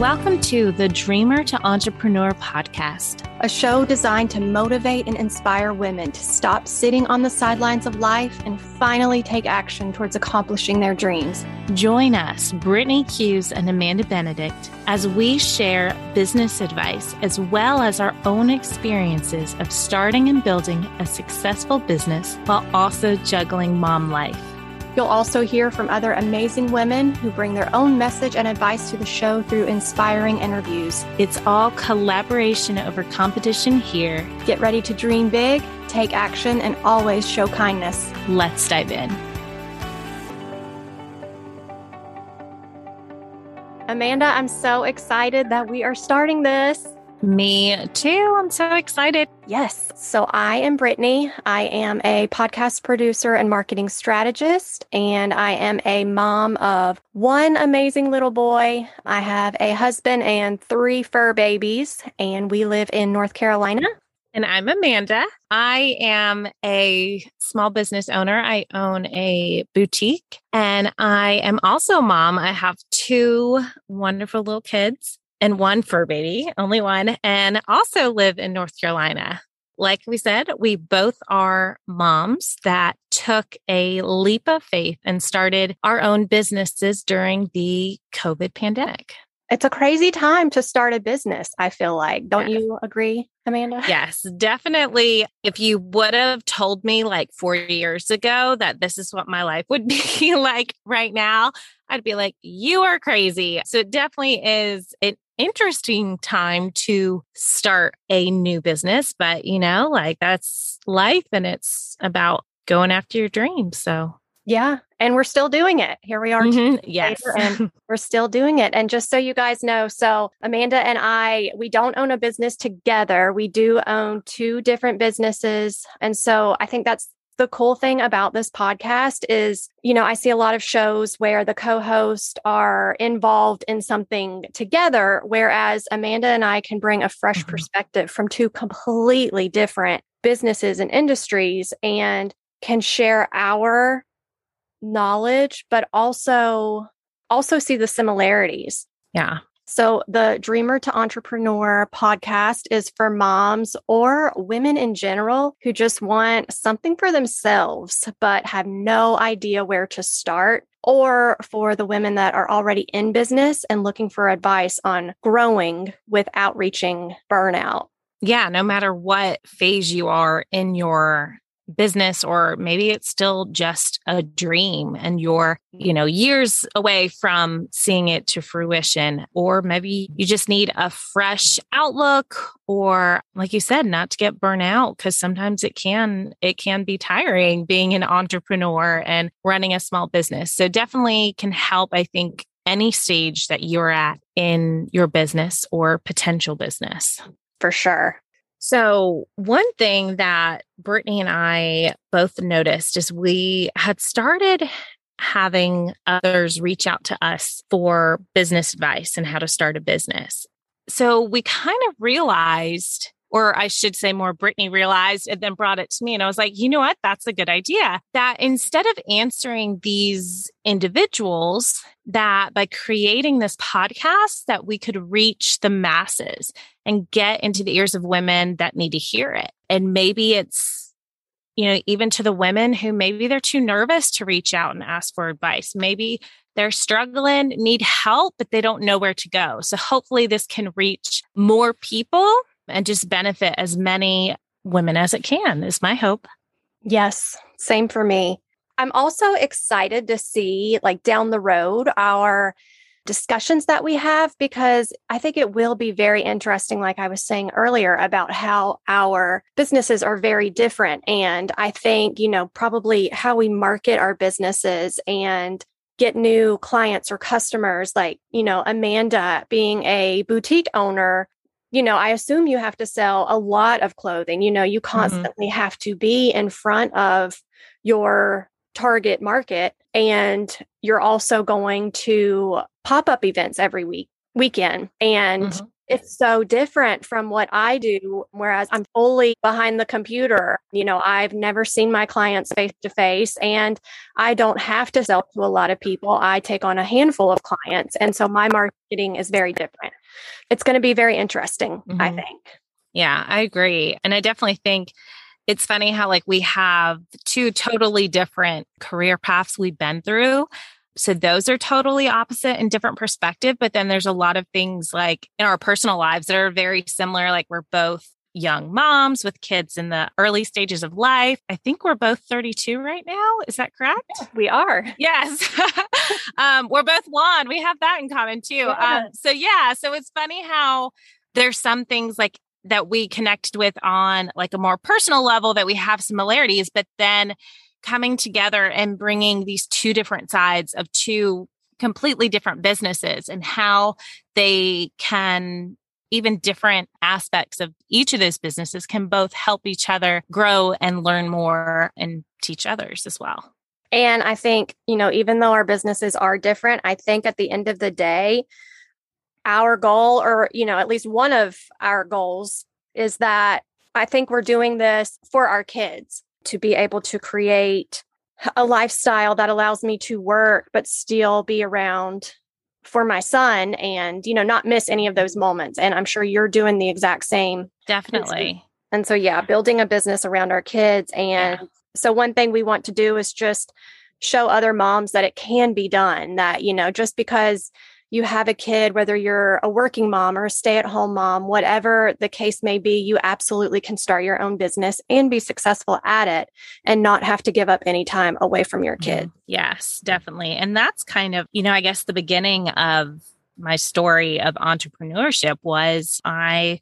Welcome to the Dreamer to Entrepreneur podcast, a show designed to motivate and inspire women to stop sitting on the sidelines of life and finally take action towards accomplishing their dreams. Join us, Brittany Hughes and Amanda Benedict, as we share business advice as well as our own experiences of starting and building a successful business while also juggling mom life. You'll also hear from other amazing women who bring their own message and advice to the show through inspiring interviews. It's all collaboration over competition here. Get ready to dream big, take action, and always show kindness. Let's dive in. Amanda, I'm so excited that we are starting this. Me too. I'm so excited. Yes. So I am Brittany. I am a podcast producer and marketing strategist, and I am a mom of one amazing little boy. I have a husband and three fur babies, and we live in North Carolina. And I'm Amanda. I am a small business owner. I own a boutique and I am also a mom. I have two wonderful little kids and one fur baby, only one, and also live in North Carolina. Like we said, we both are moms that took a leap of faith and started our own businesses during the COVID pandemic. It's a crazy time to start a business, I feel like. Don't yes. you agree, Amanda? Yes, definitely. If you would have told me like four years ago that this is what my life would be like right now, I'd be like, you are crazy. So it definitely is an interesting time to start a new business, but you know, like that's life and it's about going after your dreams. So, yeah. And we're still doing it. Here we are. Mm-hmm. Yes. and we're still doing it. And just so you guys know, so Amanda and I, we don't own a business together. We do own two different businesses. And so I think that's the cool thing about this podcast is, you know, I see a lot of shows where the co hosts are involved in something together, whereas Amanda and I can bring a fresh mm-hmm. perspective from two completely different businesses and industries and can share our knowledge, but also also see the similarities. Yeah. So, the Dreamer to Entrepreneur podcast is for moms or women in general who just want something for themselves, but have no idea where to start, or for the women that are already in business and looking for advice on growing without reaching burnout. Yeah, no matter what phase you are in your business or maybe it's still just a dream and you're, you know, years away from seeing it to fruition or maybe you just need a fresh outlook or like you said not to get burnt out because sometimes it can it can be tiring being an entrepreneur and running a small business. So definitely can help I think any stage that you're at in your business or potential business. For sure. So, one thing that Brittany and I both noticed is we had started having others reach out to us for business advice and how to start a business. So, we kind of realized or I should say more, Brittany realized and then brought it to me. And I was like, you know what? That's a good idea. That instead of answering these individuals, that by creating this podcast, that we could reach the masses and get into the ears of women that need to hear it. And maybe it's, you know, even to the women who maybe they're too nervous to reach out and ask for advice. Maybe they're struggling, need help, but they don't know where to go. So hopefully this can reach more people and just benefit as many women as it can, is my hope. Yes, same for me. I'm also excited to see, like, down the road, our discussions that we have because I think it will be very interesting, like I was saying earlier, about how our businesses are very different. And I think, you know, probably how we market our businesses and get new clients or customers, like, you know, Amanda being a boutique owner you know, I assume you have to sell a lot of clothing. You know, you mm-hmm. constantly mm-hmm. have to be in front of your target market and you're also going to pop up events every week, weekend. And mm-hmm. it's so different from what I do. Whereas I'm fully behind the computer. You know, I've never seen my clients face to face and I don't have to sell to a lot of people. I take on a handful of clients. And so my marketing is very different. It's going to be very interesting, mm-hmm. I think. Yeah, I agree. And I definitely think it's funny how like we have two totally different career paths we've been through so those are totally opposite and different perspective. But then there's a lot of things like in our personal lives that are very similar. Like we're both young moms with kids in the early stages of life. I think we're both 32 right now. Is that correct? We are. Yes. um, we're both blonde. We have that in common too. Yeah. Um, so yeah, so it's funny how there's some things like that we connected with on like a more personal level that we have similarities, but then coming together and bringing these two different sides of two completely different businesses and how they can even different aspects of each of those businesses can both help each other grow and learn more and teach others as well. And I think, you know, even though our businesses are different, I think at the end of the day, our goal, or, you know, at least one of our goals is that I think we're doing this for our kids to be able to create a lifestyle that allows me to work but still be around for my son and you know not miss any of those moments and i'm sure you're doing the exact same definitely and so, yeah building a business around our kids and yeah. so one thing we want to do is just show other moms that it can be done that you know just because you have a kid, whether you're a working mom or a stay at home mom, whatever the case may be, you absolutely can start your own business and be successful at it and not have to give up any time away from your kid. Mm-hmm. Yes, definitely. And that's kind of, you know, I guess the beginning of my story of entrepreneurship was I,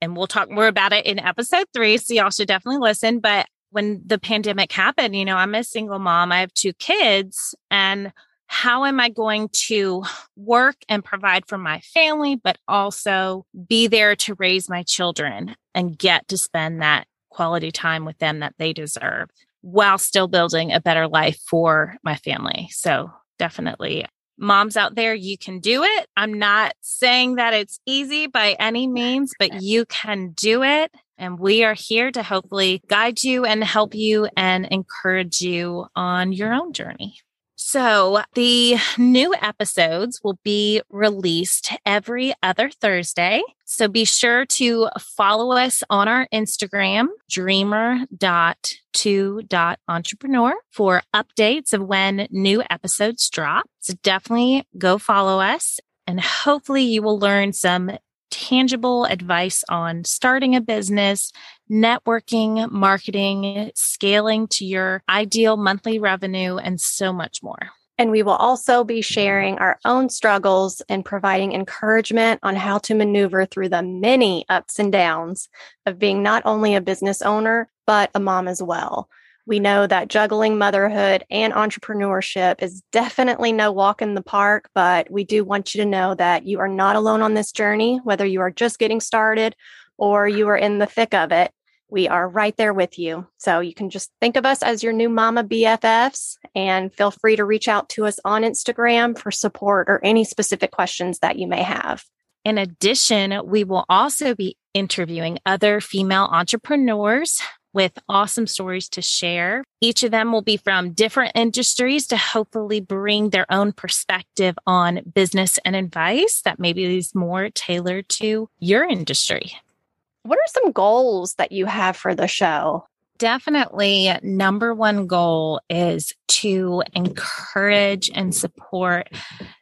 and we'll talk more about it in episode three. So y'all should definitely listen. But when the pandemic happened, you know, I'm a single mom, I have two kids and how am I going to work and provide for my family, but also be there to raise my children and get to spend that quality time with them that they deserve while still building a better life for my family. So definitely moms out there, you can do it. I'm not saying that it's easy by any means, but you can do it. And we are here to hopefully guide you and help you and encourage you on your own journey. So, the new episodes will be released every other Thursday. So, be sure to follow us on our Instagram, dreamer.to.entrepreneur, for updates of when new episodes drop. So, definitely go follow us, and hopefully, you will learn some tangible advice on starting a business, networking, marketing, scaling to your ideal monthly revenue, and so much more. And we will also be sharing our own struggles and providing encouragement on how to maneuver through the many ups and downs of being not only a business owner, but a mom as well. We know that juggling motherhood and entrepreneurship is definitely no walk in the park, but we do want you to know that you are not alone on this journey, whether you are just getting started or you are in the thick of it. We are right there with you. So you can just think of us as your new mama BFFs and feel free to reach out to us on Instagram for support or any specific questions that you may have. In addition, we will also be interviewing other female entrepreneurs with awesome stories to share. Each of them will be from different industries to hopefully bring their own perspective on business and advice that maybe is more tailored to your industry. What are some goals that you have for the show? Definitely, number one goal is to encourage and support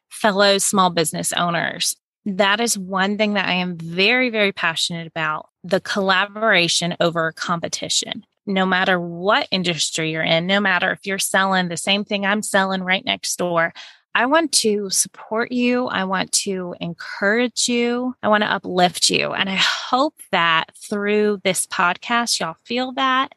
fellow small business owners that is one thing that I am very, very passionate about the collaboration over competition. No matter what industry you're in, no matter if you're selling the same thing I'm selling right next door, I want to support you. I want to encourage you. I want to uplift you. And I hope that through this podcast, y'all feel that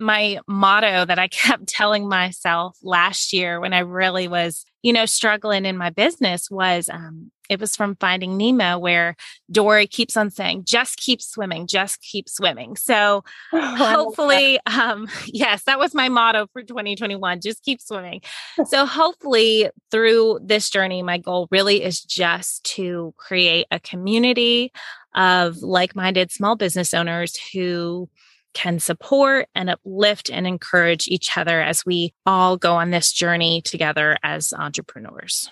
my motto that I kept telling myself last year when I really was, you know, struggling in my business was um, it was from Finding Nemo, where Dory keeps on saying, just keep swimming, just keep swimming. So oh, hopefully, um, yes, that was my motto for 2021 just keep swimming. so hopefully, through this journey, my goal really is just to create a community of like minded small business owners who can support and uplift and encourage each other as we all go on this journey together as entrepreneurs.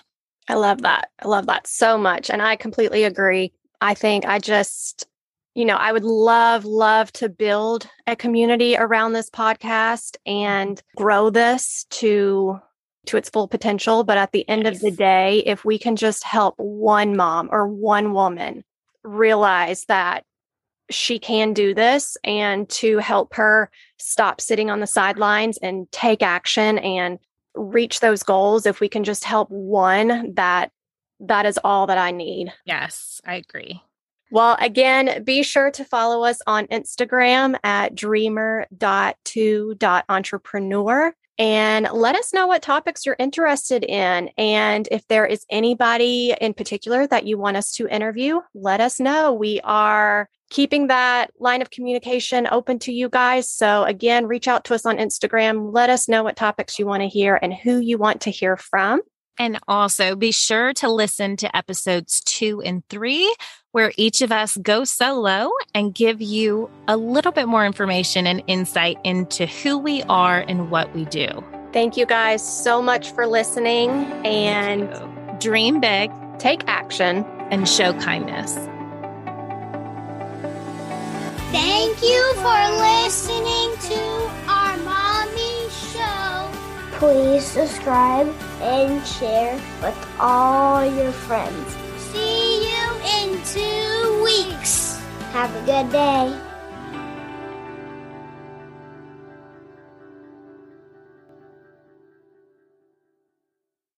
I love that. I love that so much. And I completely agree. I think I just, you know, I would love, love to build a community around this podcast and grow this to to its full potential but at the end of the day if we can just help one mom or one woman realize that she can do this and to help her stop sitting on the sidelines and take action and reach those goals if we can just help one that that is all that i need. Yes i agree. Well again be sure to follow us on instagram at dreamer.to.entrepreneur and let us know what topics you're interested in. And if there is anybody in particular that you want us to interview, let us know. We are keeping that line of communication open to you guys. So, again, reach out to us on Instagram. Let us know what topics you want to hear and who you want to hear from. And also be sure to listen to episodes two and three, where each of us go solo and give you a little bit more information and insight into who we are and what we do. Thank you guys so much for listening and dream big, take action, and show kindness. Thank you for listening to our mommy show. Please subscribe and share with all your friends. See you in two weeks. Have a good day.